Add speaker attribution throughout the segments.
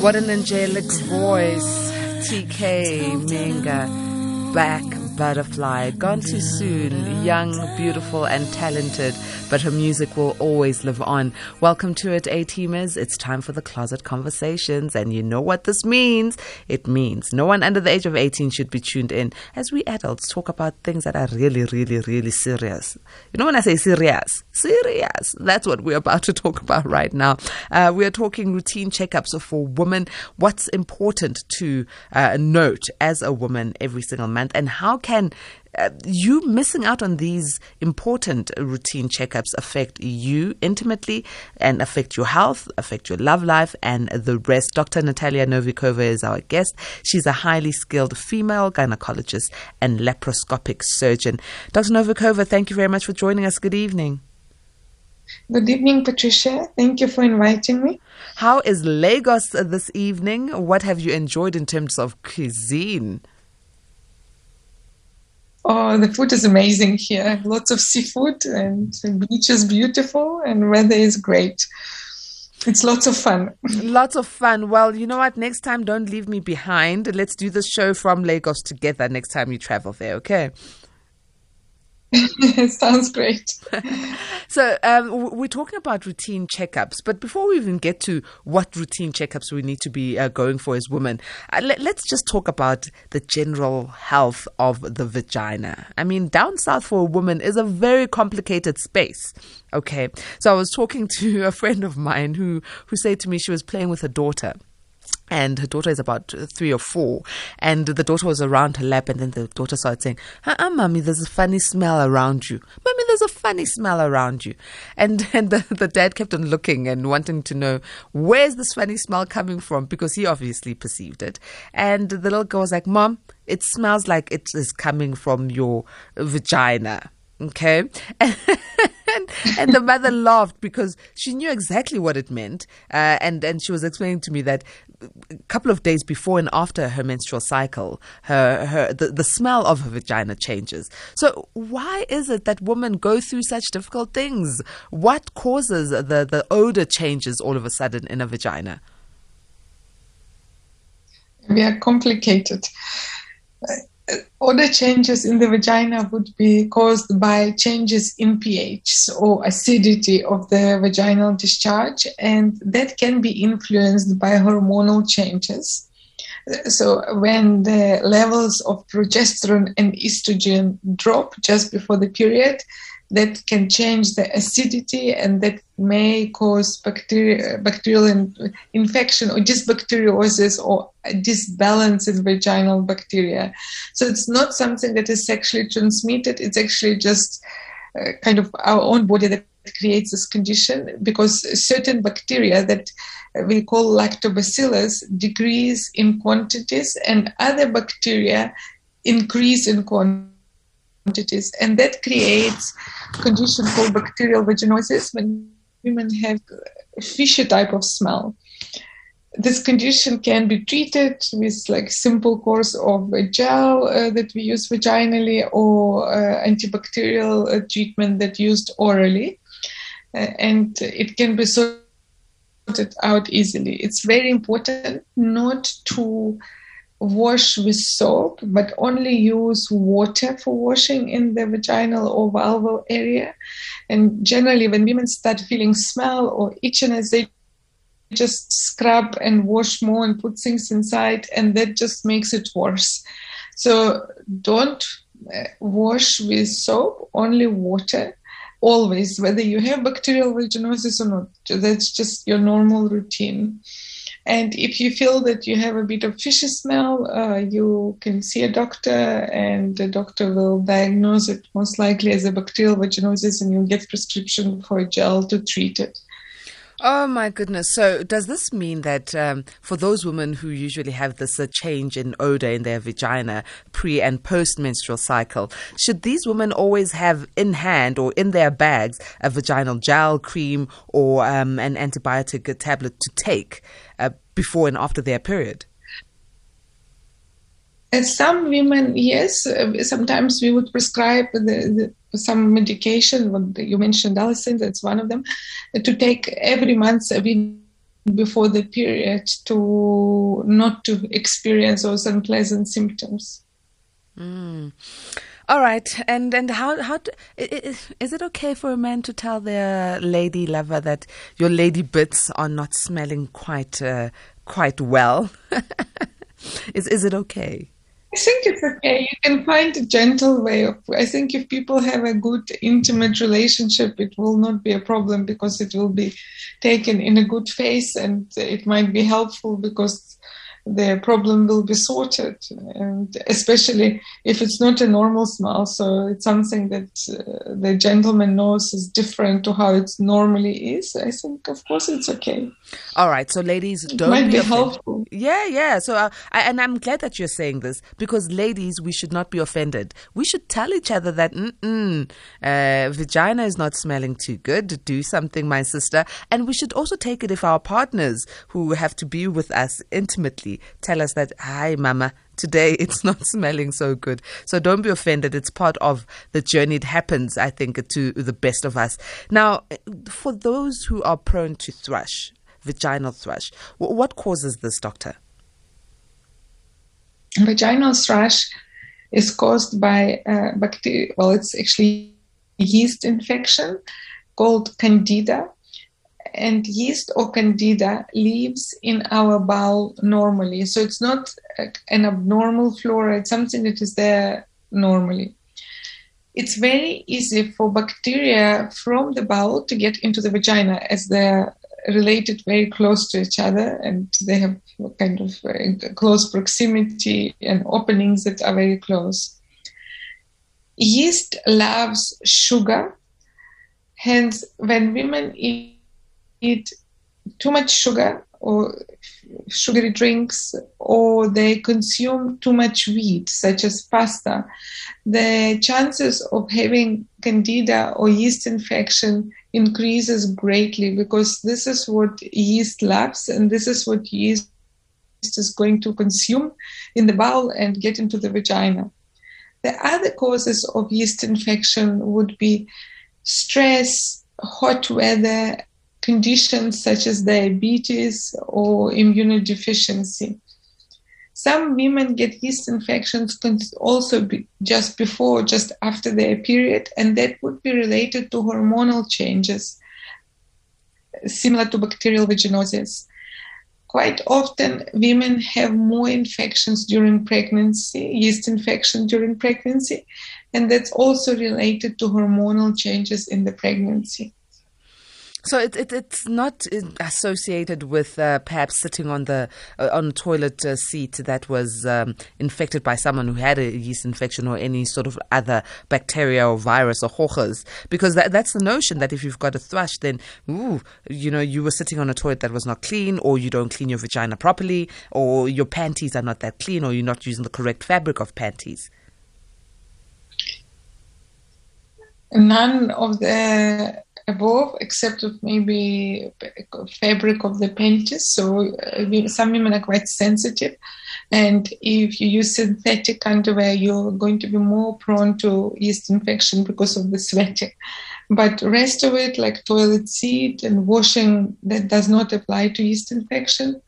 Speaker 1: What an angelic voice. TK Menga, back butterfly, gone too soon, young, beautiful, and talented, but her music will always live on. Welcome to it, A Teamers. It's time for the closet conversations, and you know what this means. It means no one under the age of 18 should be tuned in as we adults talk about things that are really, really, really serious. You know, when I say serious, serious, that's what we're about to talk about right now. Uh, we are talking routine checkups for women, what's important to uh, note as a woman every single month, and how can uh, you missing out on these important routine checkups affect you intimately and affect your health, affect your love life, and the rest. Dr. Natalia Novikova is our guest. She's a highly skilled female gynecologist and laparoscopic surgeon. Dr. Novikova, thank you very much for joining us. Good evening.
Speaker 2: Good evening, Patricia. Thank you for inviting me.
Speaker 1: How is Lagos this evening? What have you enjoyed in terms of cuisine?
Speaker 2: Oh, the food is amazing here. Lots of seafood and the beach is beautiful and weather is great. It's lots of fun.
Speaker 1: Lots of fun. Well, you know what? Next time, don't leave me behind. Let's do the show from Lagos together next time you travel there, okay?
Speaker 2: It sounds great.
Speaker 1: so um, we're talking about routine checkups, but before we even get to what routine checkups we need to be uh, going for as women, uh, let, us just talk about the general health of the vagina. I mean, down south for a woman is a very complicated space. Okay, so I was talking to a friend of mine who who said to me she was playing with her daughter and her daughter is about three or four. And the daughter was around her lap, and then the daughter started saying, uh-uh, mommy, there's a funny smell around you. Mommy, there's a funny smell around you. And, and the, the dad kept on looking and wanting to know, where's this funny smell coming from? Because he obviously perceived it. And the little girl was like, Mom, it smells like it is coming from your vagina. Okay. and, and the mother laughed because she knew exactly what it meant. Uh, and, and she was explaining to me that a couple of days before and after her menstrual cycle, her, her the, the smell of her vagina changes. So why is it that women go through such difficult things? What causes the, the odor changes all of a sudden in a vagina?
Speaker 2: We are complicated other changes in the vagina would be caused by changes in pH or acidity of the vaginal discharge, and that can be influenced by hormonal changes. So, when the levels of progesterone and estrogen drop just before the period, that can change the acidity and that may cause bacteria, bacterial in, infection or dysbacteriosis or disbalance in vaginal bacteria. So it's not something that is sexually transmitted. It's actually just uh, kind of our own body that creates this condition because certain bacteria that we call lactobacillus decrease in quantities and other bacteria increase in quantities quantities, and that creates a condition called bacterial vaginosis when women have a fishy type of smell. This condition can be treated with like simple course of a gel uh, that we use vaginally or uh, antibacterial uh, treatment that used orally, uh, and it can be sorted out easily. It's very important not to wash with soap, but only use water for washing in the vaginal or vulval area. And generally, when women start feeling smell or itchiness, they just scrub and wash more and put things inside, and that just makes it worse. So don't uh, wash with soap, only water. Always, whether you have bacterial vaginosis or not, that's just your normal routine. And if you feel that you have a bit of fishy smell, uh, you can see a doctor, and the doctor will diagnose it most likely as a bacterial vaginosis, and you'll get prescription for a gel to treat it.
Speaker 1: Oh my goodness! So does this mean that um, for those women who usually have this uh, change in odor in their vagina pre and post menstrual cycle, should these women always have in hand or in their bags a vaginal gel, cream, or um, an antibiotic tablet to take? uh, before and after their period?
Speaker 2: Some women, yes, uh, sometimes we would prescribe the, some medication. You mentioned Allicin, that's one of them, to take every month within before the period to not to experience those unpleasant symptoms.
Speaker 1: Mm. All right, and and how how do, is it okay for a man to tell their lady lover that your lady bits are not smelling quite uh, quite well? is is it okay?
Speaker 2: I think it's okay. You can find a gentle way of. I think if people have a good intimate relationship, it will not be a problem because it will be taken in a good face, and it might be helpful because the problem will be sorted. And especially if it's not a normal smell so it's something that uh, the gentleman knows is different to how it normally is i think of course it's okay.
Speaker 1: All right so ladies don't
Speaker 2: might
Speaker 1: be,
Speaker 2: be helpful.
Speaker 1: Yeah yeah so uh, I, and i'm glad that you're saying this because ladies we should not be offended. We should tell each other that uh, vagina is not smelling too good. Do something my sister. And we should also take it if our partners who have to be with us intimately tell us that, hi, mama, today it's not smelling so good. So don't be offended. It's part of the journey. It happens, I think, to the best of us. Now, for those who are prone to thrush, vaginal thrush, what causes this, doctor?
Speaker 2: Vaginal thrush is caused by uh, bacteria. Well, it's actually yeast infection called candida and yeast or candida lives in our bowel normally. So it's not uh, an abnormal flora, it's something that is there normally. It's very easy for bacteria from the bowel to get into the vagina as they're related very close to each other and they have kind of uh, close proximity and openings that are very close. Yeast loves sugar, hence, when women eat eat too much sugar or sugary drinks or they consume too much wheat such as pasta the chances of having candida or yeast infection increases greatly because this is what yeast loves and this is what yeast is going to consume in the bowel and get into the vagina. The other causes of yeast infection would be stress hot weather conditions such as diabetes or immunodeficiency. Some women get yeast infections also be just before, just after their period, and that would be related to hormonal changes, similar to bacterial vaginosis. Quite often, women have more infections during pregnancy, yeast infection during pregnancy, and that's also related to hormonal changes in the pregnancy.
Speaker 1: So it, it, it's not associated with uh, perhaps sitting on the uh, on toilet uh, seat that was um, infected by someone who had a yeast infection or any sort of other bacteria or virus or hochers, because that, that's the notion that if you've got a thrush, then ooh, you know you were sitting on a toilet that was not clean, or you don't clean your vagina properly, or your panties are not that clean, or you're not using the correct fabric of panties.
Speaker 2: None of the above, except of maybe fabric of the panties. So uh, some women are quite sensitive, and if you use synthetic underwear, you're going to be more prone to yeast infection because of the sweating. But rest of it, like toilet seat and washing, that does not apply to yeast infection.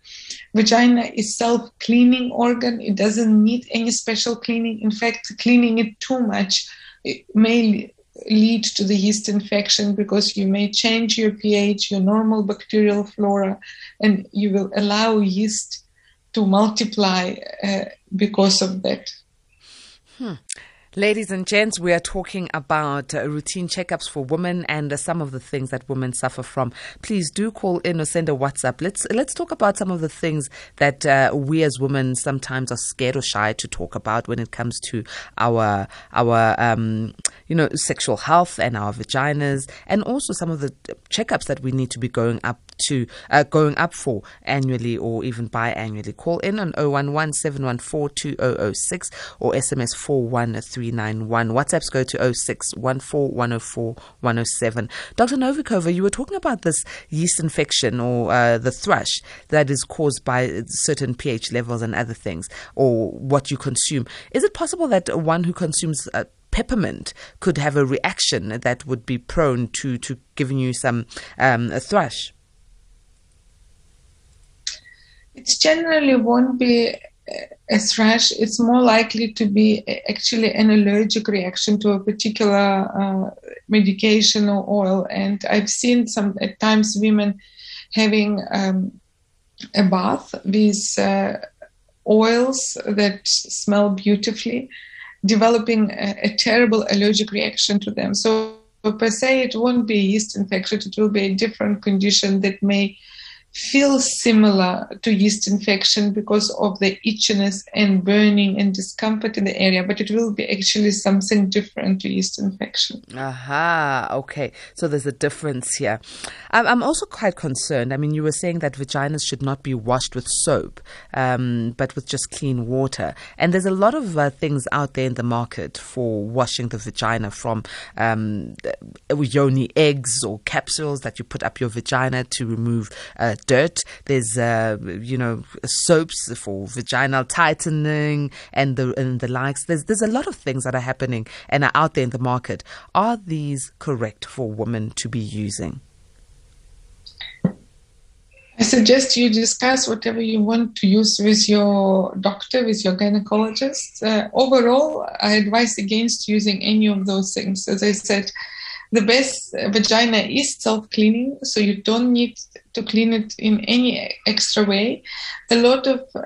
Speaker 2: Vagina is self-cleaning organ; it doesn't need any special cleaning. In fact, cleaning it too much it may lead to the yeast infection because you may change your pH, your normal bacterial flora, and you will allow yeast to multiply uh, because of that.
Speaker 1: Hmm. Ladies and gents, we are talking about uh, routine checkups for women and uh, some of the things that women suffer from. Please do call in or send a WhatsApp. Let's let's talk about some of the things that uh, we as women sometimes are scared or shy to talk about when it comes to our our um, you know sexual health and our vaginas, and also some of the checkups that we need to be going up to uh, going up for annually or even biannually. Call in on 011 714 2006 or SMS 41391. WhatsApps go to 06 107. Dr. Novikova, you were talking about this yeast infection or uh, the thrush that is caused by certain pH levels and other things or what you consume. Is it possible that one who consumes uh, peppermint could have a reaction that would be prone to, to giving you some um, thrush?
Speaker 2: It generally won't be a thrush. It's more likely to be actually an allergic reaction to a particular uh, medication or oil. And I've seen some at times women having um, a bath with uh, oils that smell beautifully, developing a, a, terrible allergic reaction to them. So per se, it won't be a yeast infection. It will be a different condition that may feels similar to yeast infection because of the itchiness and burning and discomfort in the area, but it will be actually something different to yeast infection.
Speaker 1: Aha, okay. So there's a difference here. I'm also quite concerned. I mean, you were saying that vaginas should not be washed with soap, um, but with just clean water. And there's a lot of uh, things out there in the market for washing the vagina from um, yoni eggs or capsules that you put up your vagina to remove. Uh, dirt. There's, uh, you know, soaps for vaginal tightening and the and the likes. There's there's a lot of things that are happening and are out there in the market. Are these correct for women to be using?
Speaker 2: I suggest you discuss whatever you want to use with your doctor, with your gynecologist. Uh, overall, I advise against using any of those things. As I said, the best vagina is self-cleaning, so you don't need to clean it in any extra way. A lot of uh,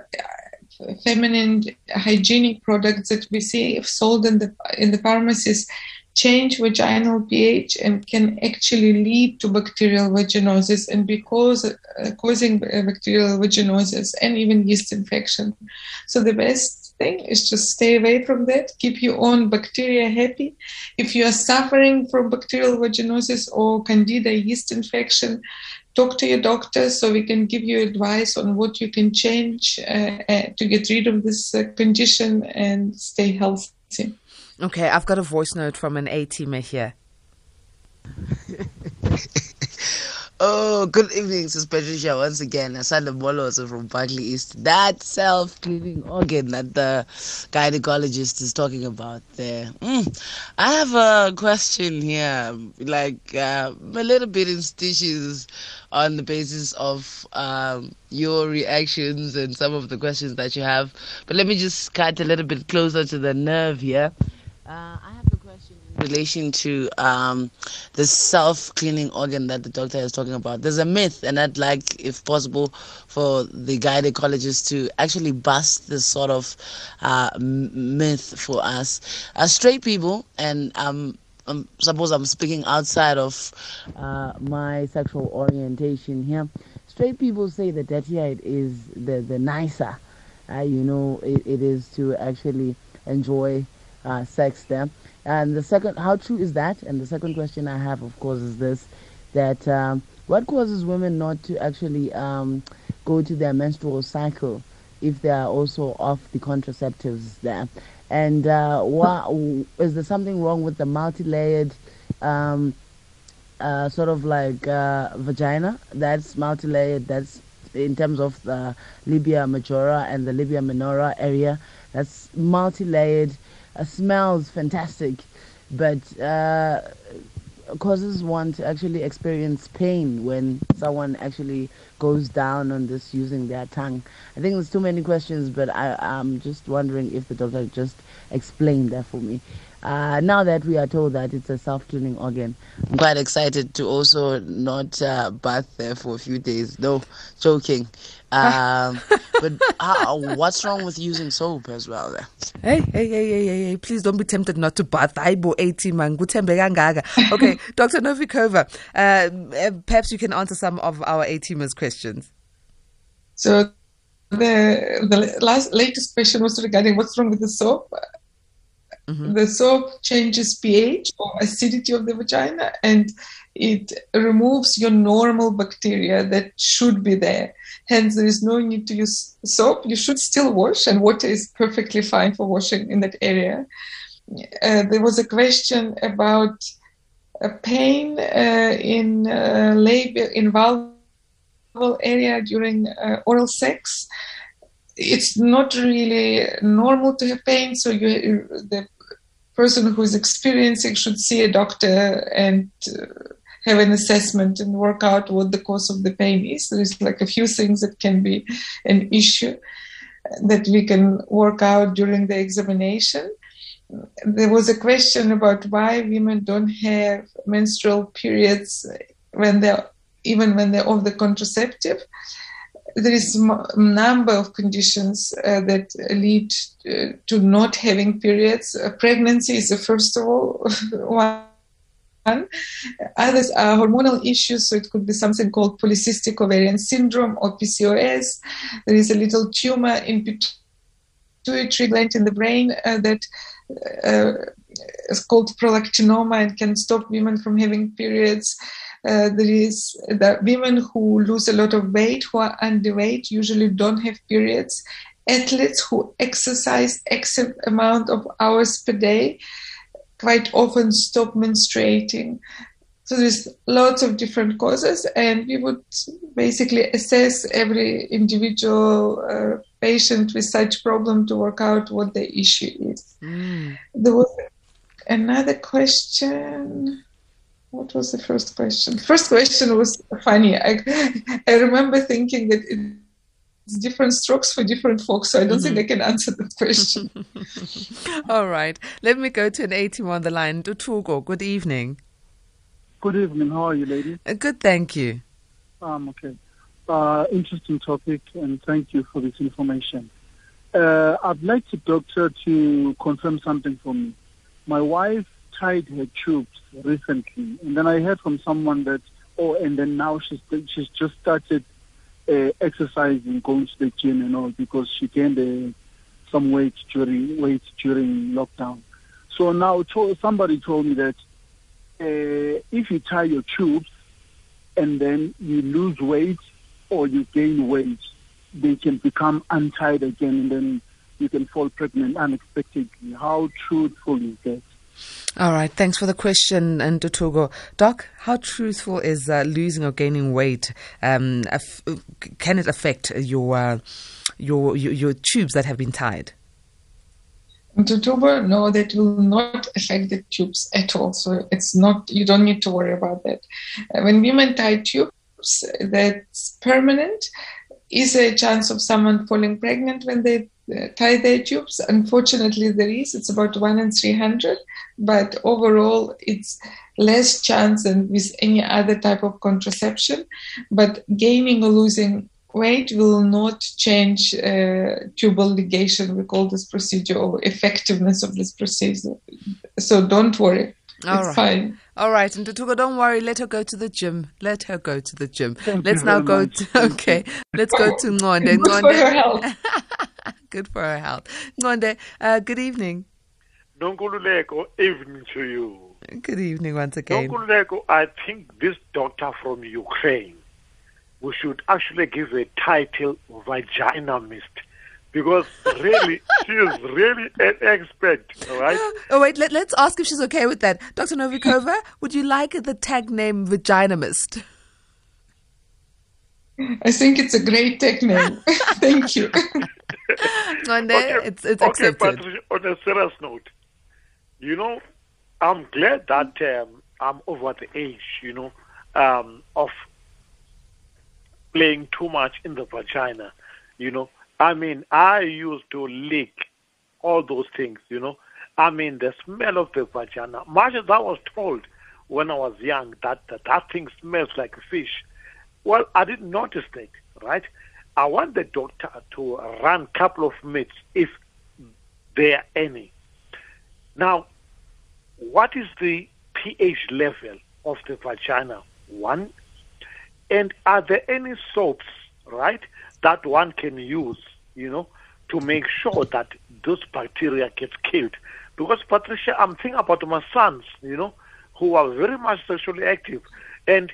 Speaker 2: feminine hygienic products that we see sold in the in the pharmacies change vaginal pH and can actually lead to bacterial vaginosis and because uh, causing bacterial vaginosis and even yeast infection. So the best thing is just stay away from that. Keep your own bacteria happy. If you are suffering from bacterial vaginosis or candida yeast infection, talk to your doctor so we can give you advice on what you can change uh, uh, to get rid of this uh, condition and stay healthy.
Speaker 1: Okay, I've got a voice note from an A teamer here.
Speaker 3: Oh, good evening, Sis Patricia. Once again, Asanda Moloso from Barkly East. That self cleaning organ that the gynecologist is talking about there. Mm. I have a question here, like uh, a little bit in stitches on the basis of um, your reactions and some of the questions that you have. But let me just cut a little bit closer to the nerve here. Uh, relation to um, the self cleaning organ that the doctor is talking about. There's a myth, and I'd like, if possible, for the gynecologist to actually bust this sort of uh, myth for us. As straight people, and um, um, suppose I'm speaking outside of uh, my sexual orientation here. Straight people say that that is the the nicer, uh, you know, it, it is to actually enjoy uh, sex there. And the second, how true is that? And the second question I have, of course, is this: that um, what causes women not to actually um, go to their menstrual cycle if they are also off the contraceptives there? And uh, is there something wrong with the multi-layered? Um, uh, sort of like uh, vagina that's multi-layered that's in terms of the labia majora and the labia minora area that's multi-layered uh, smells fantastic, but uh, causes one to actually experience pain when someone actually goes down on this using their tongue. I think there's too many questions, but I, I'm just wondering if the doctor just explained that for me. Uh, now that we are told that it's a self-tuning organ, I'm quite excited to also not uh, bath there for a few days. No, joking. Um, but how, what's wrong with using soap as well? There?
Speaker 1: Hey, hey, hey, hey, hey, hey, please don't be tempted not to bath. Aibo 18 man. Okay, Dr. Novikova, uh, perhaps you can answer some of our A-teamers' questions.
Speaker 2: So the the last latest question was regarding what's wrong with the soap. Mm-hmm. The soap changes pH or acidity of the vagina and it removes your normal bacteria that should be there. Hence, there is no need to use soap. You should still wash, and water is perfectly fine for washing in that area. Uh, there was a question about a pain uh, in uh, labia, in vulval area during uh, oral sex. It's not really normal to have pain, so you, the person who is experiencing should see a doctor and uh, have an assessment and work out what the cause of the pain is. There's like a few things that can be an issue that we can work out during the examination. There was a question about why women don't have menstrual periods when they're even when they're on the contraceptive. There is a number of conditions uh, that lead uh, to not having periods. Uh, pregnancy is the first of all one Others are hormonal issues, so it could be something called polycystic ovarian syndrome or PCOS. There is a little tumor in pituitary gland in the brain uh, that uh, is called prolactinoma and can stop women from having periods. Uh, there is the women who lose a lot of weight, who are underweight, usually don't have periods. Athletes who exercise X amount of hours per day quite often stop menstruating. So there's lots of different causes, and we would basically assess every individual uh, patient with such problem to work out what the issue is. Mm. There was another question. What was the first question? First question was funny. I, I remember thinking that it's different strokes for different folks, so I don't mm-hmm. think I can answer the question.
Speaker 1: All right. Let me go to an 18 on the line. Dutugo, good evening.
Speaker 4: Good evening. How are you, lady?
Speaker 1: Uh, good, thank you.
Speaker 4: Um, okay. Uh, interesting topic, and thank you for this information. Uh, I'd like the doctor to confirm something for me. My wife tied her tubes recently, and then I heard from someone that, oh, and then now she's she's just started uh, exercising, going to the gym and all because she gained uh, some weight during weight during lockdown. So now to, somebody told me that uh, if you tie your tubes and then you lose weight or you gain weight, they can become untied again and then you can fall pregnant unexpectedly. How truthful is that?
Speaker 1: All right, thanks for the question, and Togo. Doc, how truthful is uh, losing or gaining weight? Um, af- can it affect your, uh, your, your your tubes that have been tied?
Speaker 2: Totoba, no, that will not affect the tubes at all. So it's not, you don't need to worry about that. Uh, when women tie tubes, that's permanent. Is there a chance of someone falling pregnant when they tie their tubes? Unfortunately, there is. It's about one in 300 but overall it's less chance than with any other type of contraception. But gaining or losing weight will not change uh, tubal ligation. We call this procedure or effectiveness of this procedure. So don't worry. All it's right. fine.
Speaker 1: All right, and Tutuko, don't worry. Let her go to the gym. Let her go to the gym.
Speaker 4: Thank
Speaker 1: Let's now go
Speaker 4: much.
Speaker 1: to okay. Let's go to Ngonde.
Speaker 2: Good for her health.
Speaker 1: good for our health. Ngonde, uh, good evening.
Speaker 5: Nonkululeko, evening to you.
Speaker 1: Good evening once again.
Speaker 5: Nonkululeko, I think this doctor from Ukraine, we should actually give a title vaginamist because really she is really an expert, all right?
Speaker 1: Oh wait, let, us ask if she's okay with that. Dr. Novikova, would you like the tag name vaginamist?
Speaker 2: I think it's a great tag name. Thank you.
Speaker 1: One day, okay, it's, it's okay,
Speaker 5: accepted. But on a serious note, you know, I'm glad that um, I'm over the age, you know, um, of playing too much in the vagina. You know, I mean, I used to lick all those things, you know. I mean, the smell of the vagina. Much as I was told when I was young that that, that thing smells like fish. Well, I didn't notice that, right? I want the doctor to run a couple of myths if there are any. Now, what is the pH level of the vagina? One. And are there any soaps, right, that one can use, you know, to make sure that those bacteria get killed? Because, Patricia, I'm thinking about my sons, you know, who are very much sexually active. And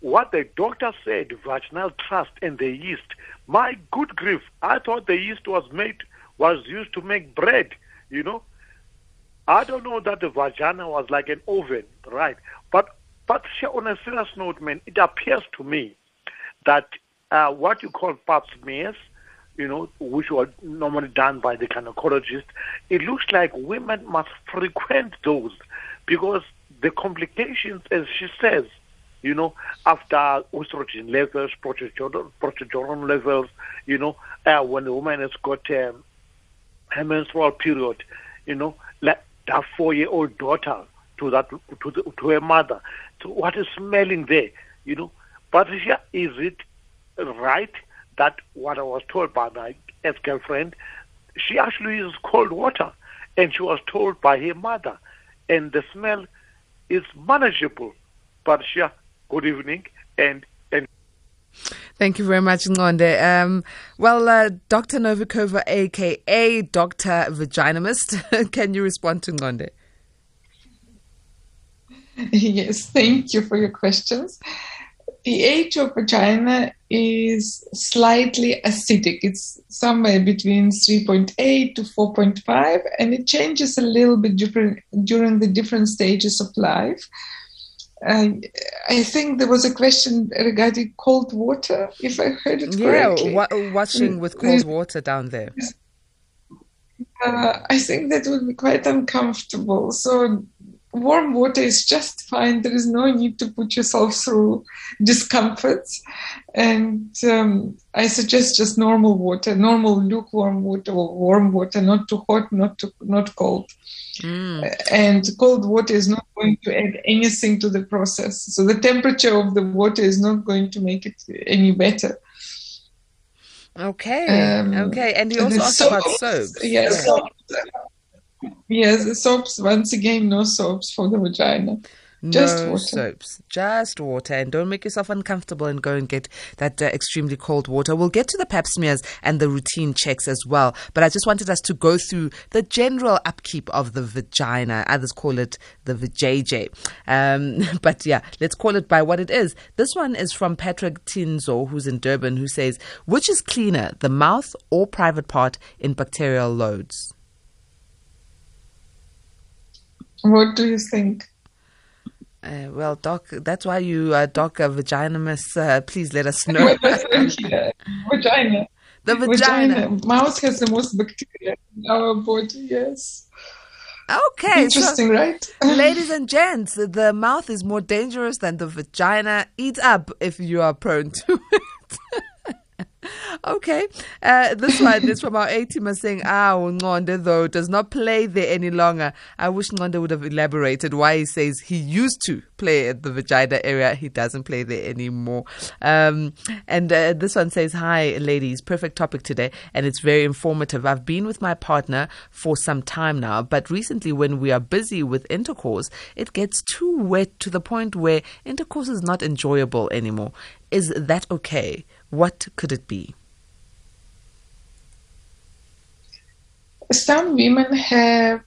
Speaker 5: what the doctor said, vaginal thrush and the yeast, my good grief, I thought the yeast was made, was used to make bread, you know. I don't know that the vagina was like an oven, right? But but on a serious note, man, it appears to me that uh, what you call pap smears, you know, which were normally done by the gynecologist, it looks like women must frequent those because the complications, as she says, you know, after estrogen levels, progesterone, levels, you know, uh, when the woman has got um, her menstrual period, you know, like that four-year-old daughter to that to, the, to her mother, to what is smelling there, you know. But is it right that what I was told by my ex-girlfriend, she actually uses cold water, and she was told by her mother, and the smell is manageable. But yeah, good evening and and.
Speaker 1: Thank you very much, Ngonde. Um, well, uh, Dr. Novikova, aka Dr. Vaginamist, can you respond to Ngonde?
Speaker 2: Yes, thank you for your questions. The pH of vagina is slightly acidic. It's somewhere between 3.8 to 4.5, and it changes a little bit different during the different stages of life. Uh, I think there was a question regarding cold water, if I heard it correctly.
Speaker 1: Yeah, wa- washing with cold water down there.
Speaker 2: Uh, I think that would be quite uncomfortable. So warm water is just fine. There is no need to put yourself through discomforts. And um, I suggest just normal water, normal lukewarm water or warm water, not too hot, not too not cold. Mm. And cold water is not going to add anything to the process. So the temperature of the water is not going to make it any better.
Speaker 1: Okay. Um, okay. And you also asked about soaps.
Speaker 2: Yes. Yeah, Yes, soaps. Once again, no soaps for the vagina. Just
Speaker 1: no
Speaker 2: water.
Speaker 1: soaps, just water, and don't make yourself uncomfortable and go and get that uh, extremely cold water. We'll get to the pap smears and the routine checks as well, but I just wanted us to go through the general upkeep of the vagina. Others call it the vajayjay. Um, but yeah, let's call it by what it is. This one is from Patrick Tinzo, who's in Durban, who says, which is cleaner, the mouth or private part in bacterial loads?
Speaker 2: What do you think?
Speaker 1: Uh, well, Doc, that's why you, are Doc, a vaginamist. Uh, please let us know.
Speaker 2: vagina.
Speaker 1: The vagina.
Speaker 2: vagina. Mouse has the most bacteria in our body, yes.
Speaker 1: Okay.
Speaker 2: Interesting,
Speaker 1: so,
Speaker 2: right?
Speaker 1: ladies and gents, the mouth is more dangerous than the vagina. Eat up if you are prone to it. Okay. Uh, this one is from our A team saying, Ah, Ngonde, though, does not play there any longer. I wish Ngonde would have elaborated why he says he used to play at the vagina area. He doesn't play there anymore. Um, and uh, this one says, Hi, ladies. Perfect topic today, and it's very informative. I've been with my partner for some time now, but recently, when we are busy with intercourse, it gets too wet to the point where intercourse is not enjoyable anymore. Is that okay? What could it be?
Speaker 2: Some women have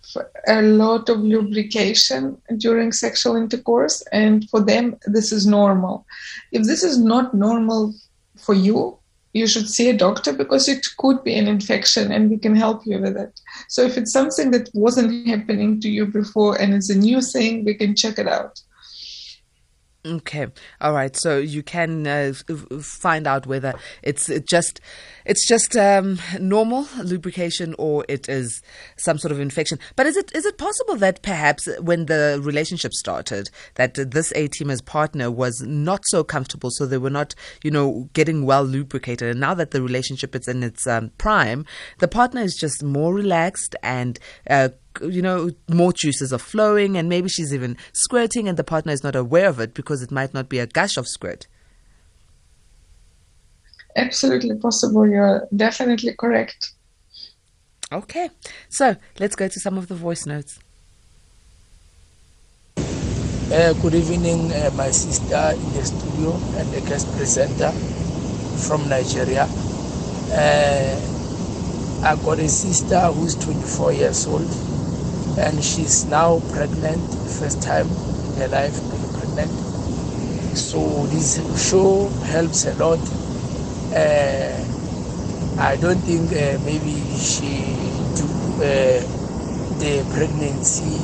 Speaker 2: a lot of lubrication during sexual intercourse, and for them, this is normal. If this is not normal for you, you should see a doctor because it could be an infection and we can help you with it. So, if it's something that wasn't happening to you before and it's a new thing, we can check it out.
Speaker 1: Okay, all right. So you can uh, find out whether it's just it's just um, normal lubrication or it is some sort of infection. But is it is it possible that perhaps when the relationship started, that this A teamer's partner was not so comfortable, so they were not you know getting well lubricated, and now that the relationship is in its um, prime, the partner is just more relaxed and uh, you know, more juices are flowing, and maybe she's even squirting, and the partner is not aware of it because it might not be a gush of squirt.
Speaker 2: Absolutely possible. You're definitely correct.
Speaker 1: Okay, so let's go to some of the voice notes.
Speaker 6: Uh, good evening, uh, my sister in the studio and the guest presenter from Nigeria. Uh, I got a sister who's 24 years old and she's now pregnant, first time in her life being pregnant. So this show helps a lot. Uh, I don't think uh, maybe she do uh, the pregnancy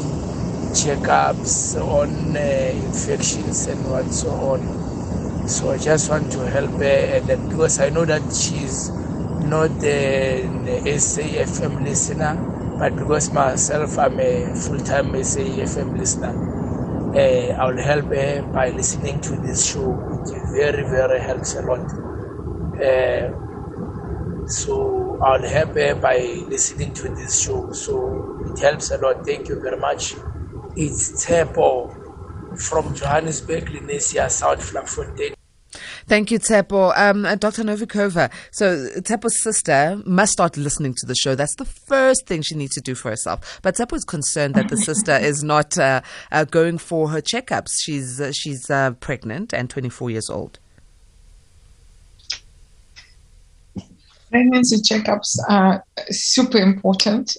Speaker 6: checkups on uh, infections and what so on. So I just want to help her, because I know that she's not an SAFM listener but because myself I'm a full-time SAFM listener, uh, I'll help her by listening to this show. It very, very helps a lot. Uh, so I'll help her by listening to this show. So it helps a lot. Thank you very much. It's Tepo from Johannesburg, Lenasia, South Vlakfontein.
Speaker 1: Thank you, Tepo. Um, uh, Dr. Novikova. So, Tepo's sister must start listening to the show. That's the first thing she needs to do for herself. But Tepo is concerned that the sister is not uh, uh, going for her checkups. She's uh, she's uh, pregnant and 24 years old.
Speaker 2: Pregnancy checkups are super important,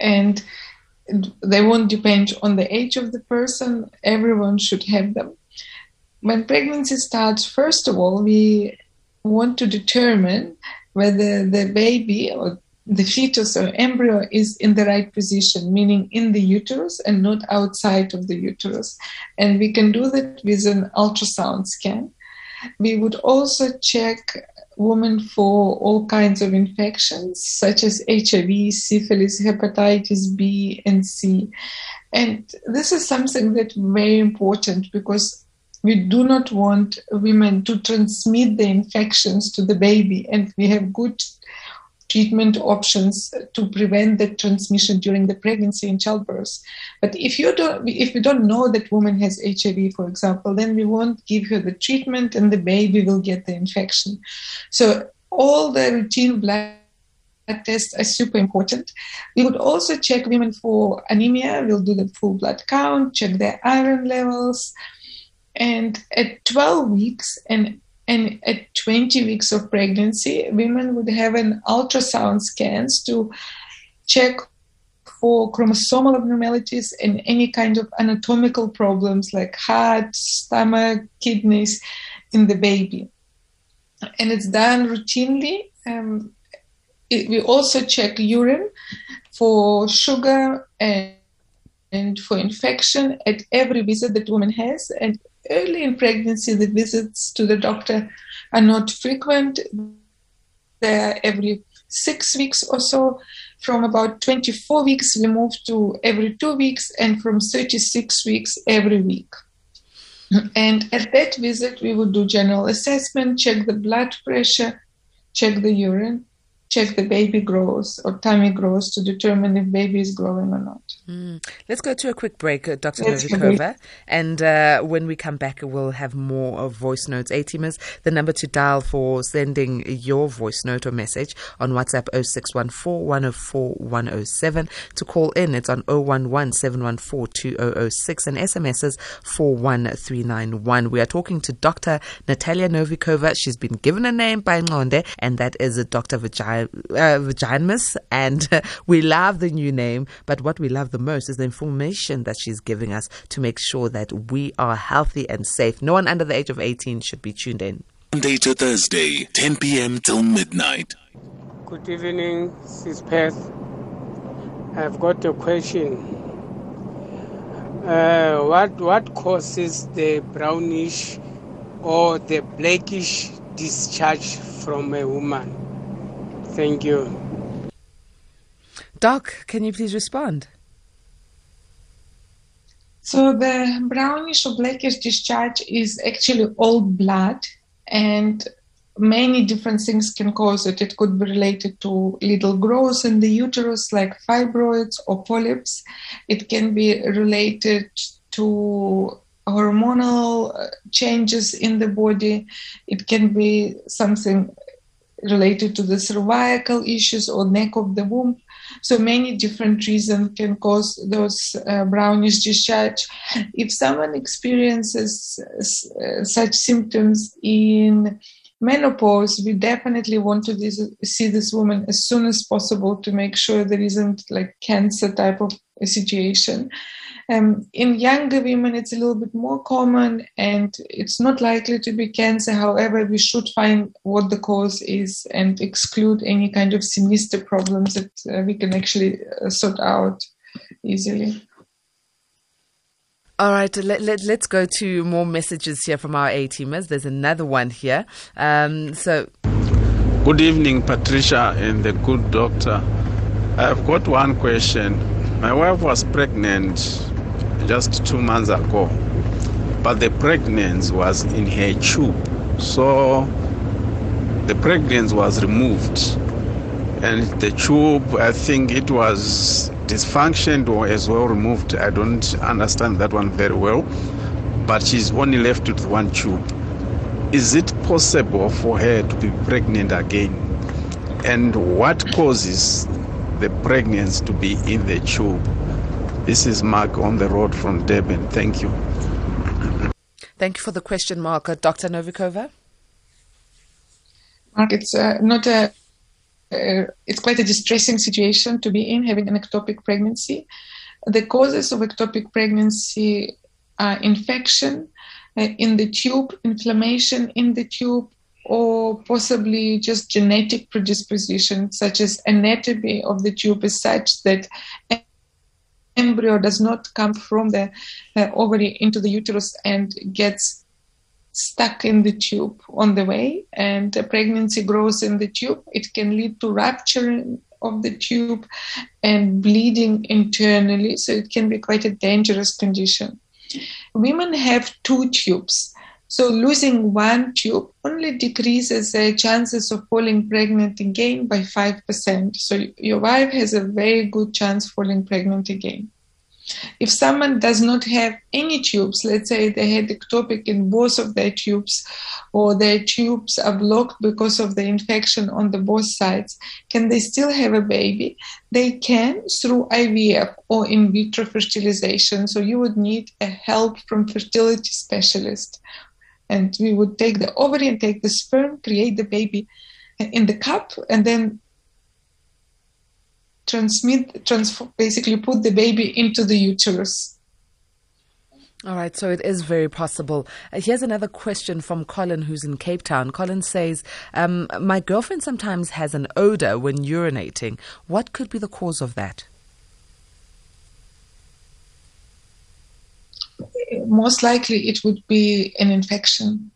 Speaker 2: and they won't depend on the age of the person. Everyone should have them when pregnancy starts, first of all, we want to determine whether the baby or the fetus or embryo is in the right position, meaning in the uterus and not outside of the uterus. And we can do that with an ultrasound scan. We would also check women for all kinds of infections, such as HIV, syphilis, hepatitis B and C. And this is something that's very important because we do not want women to transmit the infections to the baby, and we have good treatment options to prevent the transmission during the pregnancy and childbirth. But if you don't, if we don't know that woman has HIV, for example, then we won't give her the treatment, and the baby will get the infection. So all the routine blood tests are super important. We would also check women for anemia. We'll do the full blood count, check their iron levels and at 12 weeks and, and at 20 weeks of pregnancy, women would have an ultrasound scans to check for chromosomal abnormalities and any kind of anatomical problems like heart, stomach, kidneys in the baby. And it's done routinely. Um, it, we also check urine for sugar and, and for infection at every visit that woman has. And early in pregnancy, the visits to the doctor are not frequent. They're every six weeks or so. From about 24 weeks, we move to every two weeks, and from 36 weeks, every week. And at that visit, we would do general assessment, check the blood pressure, check the urine, check the baby growth or tummy growth to determine if baby is growing or not.
Speaker 1: Mm. Let's go to a quick break, uh, Dr. Novikova. And uh, when we come back, we'll have more of voice notes. A-teamers, the number to dial for sending your voice note or message on WhatsApp 0614 104 107. To call in, it's on 011 714 2006 and SMSs 41391. We are talking to Dr. Natalia Novikova. She's been given a name by Ngonde, and that is Dr. Vagina, uh, And uh, we love the new name, but what we love the most is the information that she's giving us to make sure that we are healthy and safe. No one under the age of 18 should be tuned in.
Speaker 7: Monday to Thursday, 10 p.m. till midnight.
Speaker 8: Good evening, Sis Perth. I've got a question. Uh, what what causes the brownish or the blackish discharge from a woman? Thank you.
Speaker 1: Doc, can you please respond?
Speaker 2: So the brownish or blackish discharge is actually old blood and many different things can cause it. It could be related to little growths in the uterus like fibroids or polyps. It can be related to hormonal uh, changes in the body. It can be something related to the cervical issues or neck of the womb. So many different reasons can cause those uh, brownish discharge. If someone experiences uh, such symptoms in menopause, we definitely want to see this woman as soon as possible to make sure there isn't like cancer type of situation. Um, in younger women, it's a little bit more common and it's not likely to be cancer. However, we should find what the cause is and exclude any kind of sinister problems that uh, we can actually uh, sort out easily.
Speaker 1: All right, let, let, let's go to more messages here from our A teamers. There's another one here. Um, so,
Speaker 9: good evening, Patricia and the good doctor. I've got one question. My wife was pregnant just two months ago, but the pregnancy was in her tube. So the pregnancy was removed, and the tube, I think it was dysfunctioned or as well removed. I don't understand that one very well, but she's only left with one tube. Is it possible for her to be pregnant again? And what causes the pregnancy to be in the tube? This is Mark on the road from Durban. Thank you.
Speaker 1: Thank you for the question, Mark. Uh, Dr. Novikova?
Speaker 2: Mark, it's uh, not a uh, it's quite a distressing situation to be in having an ectopic pregnancy. The causes of ectopic pregnancy are infection uh, in the tube, inflammation in the tube, or possibly just genetic predisposition, such as anatomy of the tube is such that embryo does not come from the uh, ovary into the uterus and gets stuck in the tube on the way and pregnancy grows in the tube, it can lead to rupture of the tube and bleeding internally. So it can be quite a dangerous condition. Women have two tubes. So losing one tube only decreases the chances of falling pregnant again by 5%. So your wife has a very good chance falling pregnant again. If someone does not have any tubes, let's say they had ectopic in both of their tubes, or their tubes are blocked because of the infection on the both sides, can they still have a baby? They can through IVF or in vitro fertilization. So you would need a help from fertility specialist. And we would take the ovary and take the sperm, create the baby in the cup, and then transmit, trans- basically put the baby into the uterus.
Speaker 1: All right, so it is very possible. Uh, here's another question from Colin, who's in Cape Town. Colin says, um, My girlfriend sometimes has an odor when urinating. What could be the cause of that?
Speaker 2: Most likely, it would be an infection.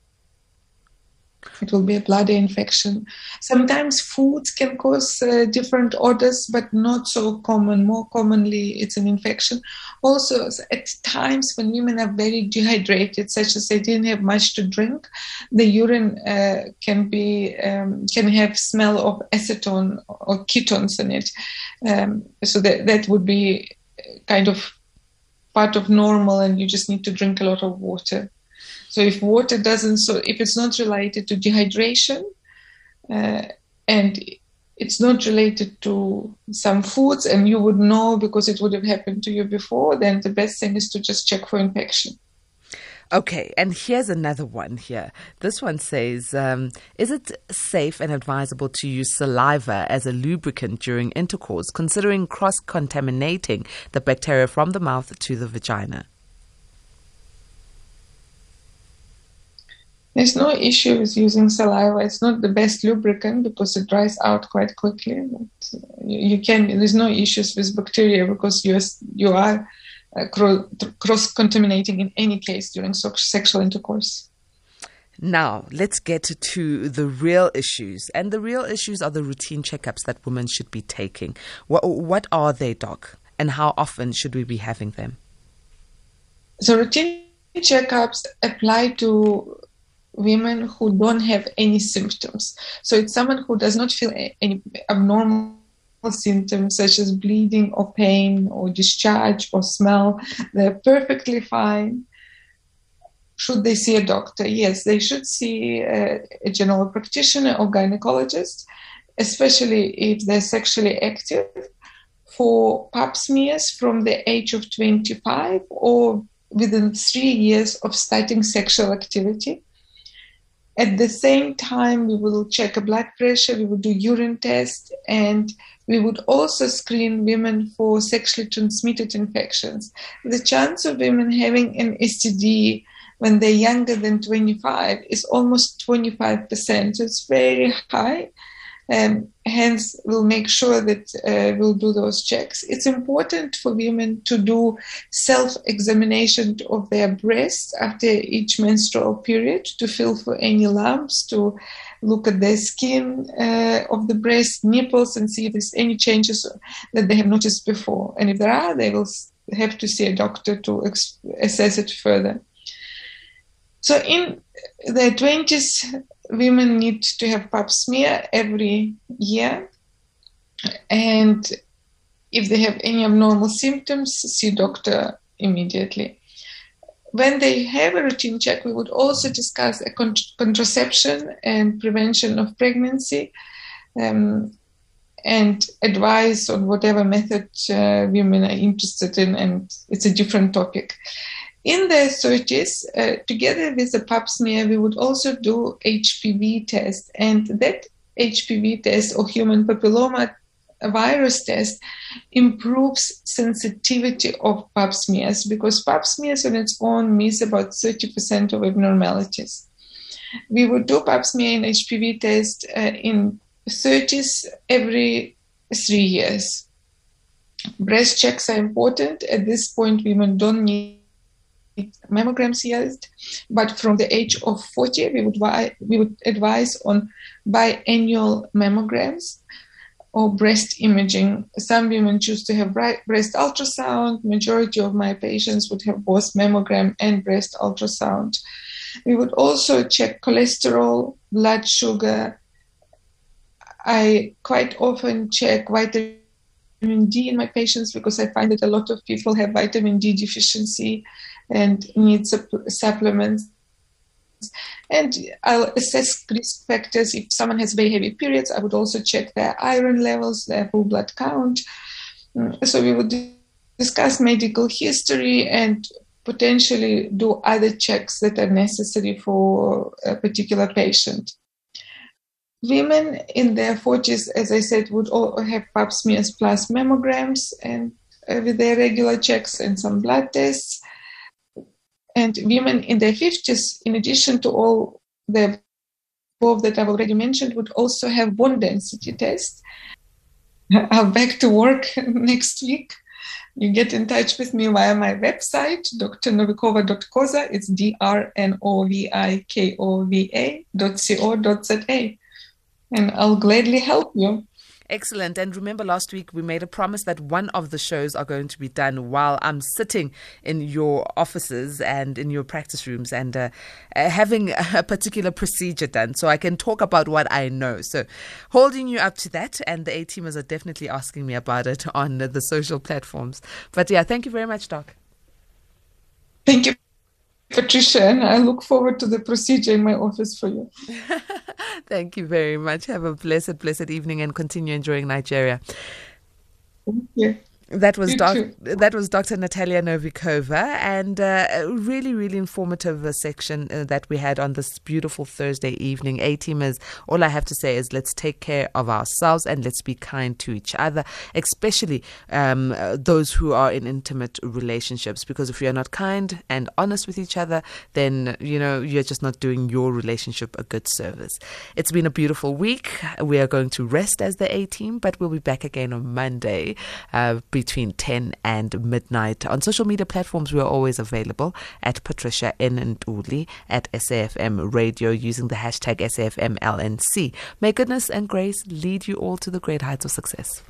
Speaker 2: It will be a bladder infection. Sometimes foods can cause uh, different odors, but not so common. More commonly, it's an infection. Also, at times when women are very dehydrated, such as they didn't have much to drink, the urine uh, can be um, can have smell of acetone or ketones in it. Um, so that that would be kind of part of normal, and you just need to drink a lot of water. So if water doesn't, so if it's not related to dehydration, uh, and it's not related to some foods, and you would know because it would have happened to you before, then the best thing is to just check for infection.
Speaker 1: Okay, and here's another one here. This one says um, Is it safe and advisable to use saliva as a lubricant during intercourse, considering cross contaminating the bacteria from the mouth to the vagina?
Speaker 2: There's no issue with using saliva. It's not the best lubricant because it dries out quite quickly. But you, can. There's no issues with bacteria because you you are uh, Uh, cross contaminating in any case during sexual intercourse.
Speaker 1: Now, let's get to the real issues. And the real issues are the routine checkups that women should be taking. What, what are they, Doc? And how often should we be having them?
Speaker 2: So, routine checkups apply to women who don't have any symptoms. So it's someone who does not feel any abnormal symptoms such as bleeding or pain or discharge or smell. They're perfectly fine. Should they see a doctor? Yes, they should see a, a general practitioner or gynecologist, especially if they're sexually active, for pap smears from the age of 25 or within three years of starting sexual activity at the same time, we will check a blood pressure, we will do urine test, and we would also screen women for sexually transmitted infections. The chance of women having an STD when they're younger than 25 is almost 25%. So it's very high. Um, hence, we'll make sure that uh, we'll do those checks. It's important for women to do self examination of their breasts after each menstrual period to feel for any lumps, to look at the skin uh, of the breast, nipples, and see if there's any changes that they have noticed before. And if there are, they will have to see a doctor to ex- assess it further. So in the 20s, women need to have pap smear every year. And if they have any abnormal symptoms, see doctor immediately. When they have a routine check, we would also discuss con- contraception and prevention of pregnancy um, and advice on whatever method uh, women are interested in, and it's a different topic. In the 30s, uh, together with the pap smear, we would also do HPV test, and that HPV test or human papilloma virus test improves sensitivity of pap smears because pap smears on its own miss about 30% of abnormalities. We would do pap smear and HPV test uh, in 30s every three years. Breast checks are important. At this point, women don't need mammograms yet, but from the age of 40, we would, we would advise on biannual mammograms or breast imaging. Some women choose to have breast ultrasound. Majority of my patients would have both mammogram and breast ultrasound. We would also check cholesterol, blood sugar. I quite often check vitamin D in my patients because I find that a lot of people have vitamin D deficiency and need supplements. And I'll assess risk factors. If someone has very heavy periods, I would also check their iron levels, their full blood count. Mm, so we would discuss medical history and potentially do other checks that are necessary for a particular patient. Women in their 40s, as I said, would all have pap smears plus mammograms and uh, with their regular checks and some blood tests. And women in their 50s, in addition to all the above that I've already mentioned, would also have bone density tests. I'm back to work next week. You get in touch with me via my website, drnovikova.co.za. It's D-R-N-O-V-I-K-O-V-A dot C-O dot Z-A. And I'll gladly help you.
Speaker 1: Excellent. And remember, last week we made a promise that one of the shows are going to be done while I'm sitting in your offices and in your practice rooms and uh, uh, having a particular procedure done so I can talk about what I know. So, holding you up to that. And the A teamers are definitely asking me about it on the social platforms. But yeah, thank you very much, Doc.
Speaker 2: Thank you. Patricia, and I look forward to the procedure in my office for you.
Speaker 1: Thank you very much. Have a blessed, blessed evening and continue enjoying Nigeria.
Speaker 2: Thank you.
Speaker 1: That was doc- that was Dr. Natalia Novikova, and uh, a really, really informative uh, section uh, that we had on this beautiful Thursday evening. A teamers, all I have to say is let's take care of ourselves and let's be kind to each other, especially um, uh, those who are in intimate relationships. Because if you're not kind and honest with each other, then you know you're just not doing your relationship a good service. It's been a beautiful week. We are going to rest as the A team, but we'll be back again on Monday uh, between 10 and midnight. On social media platforms, we are always available at Patricia N. and Uli at SAFM Radio using the hashtag SAFMLNC. May goodness and grace lead you all to the great heights of success.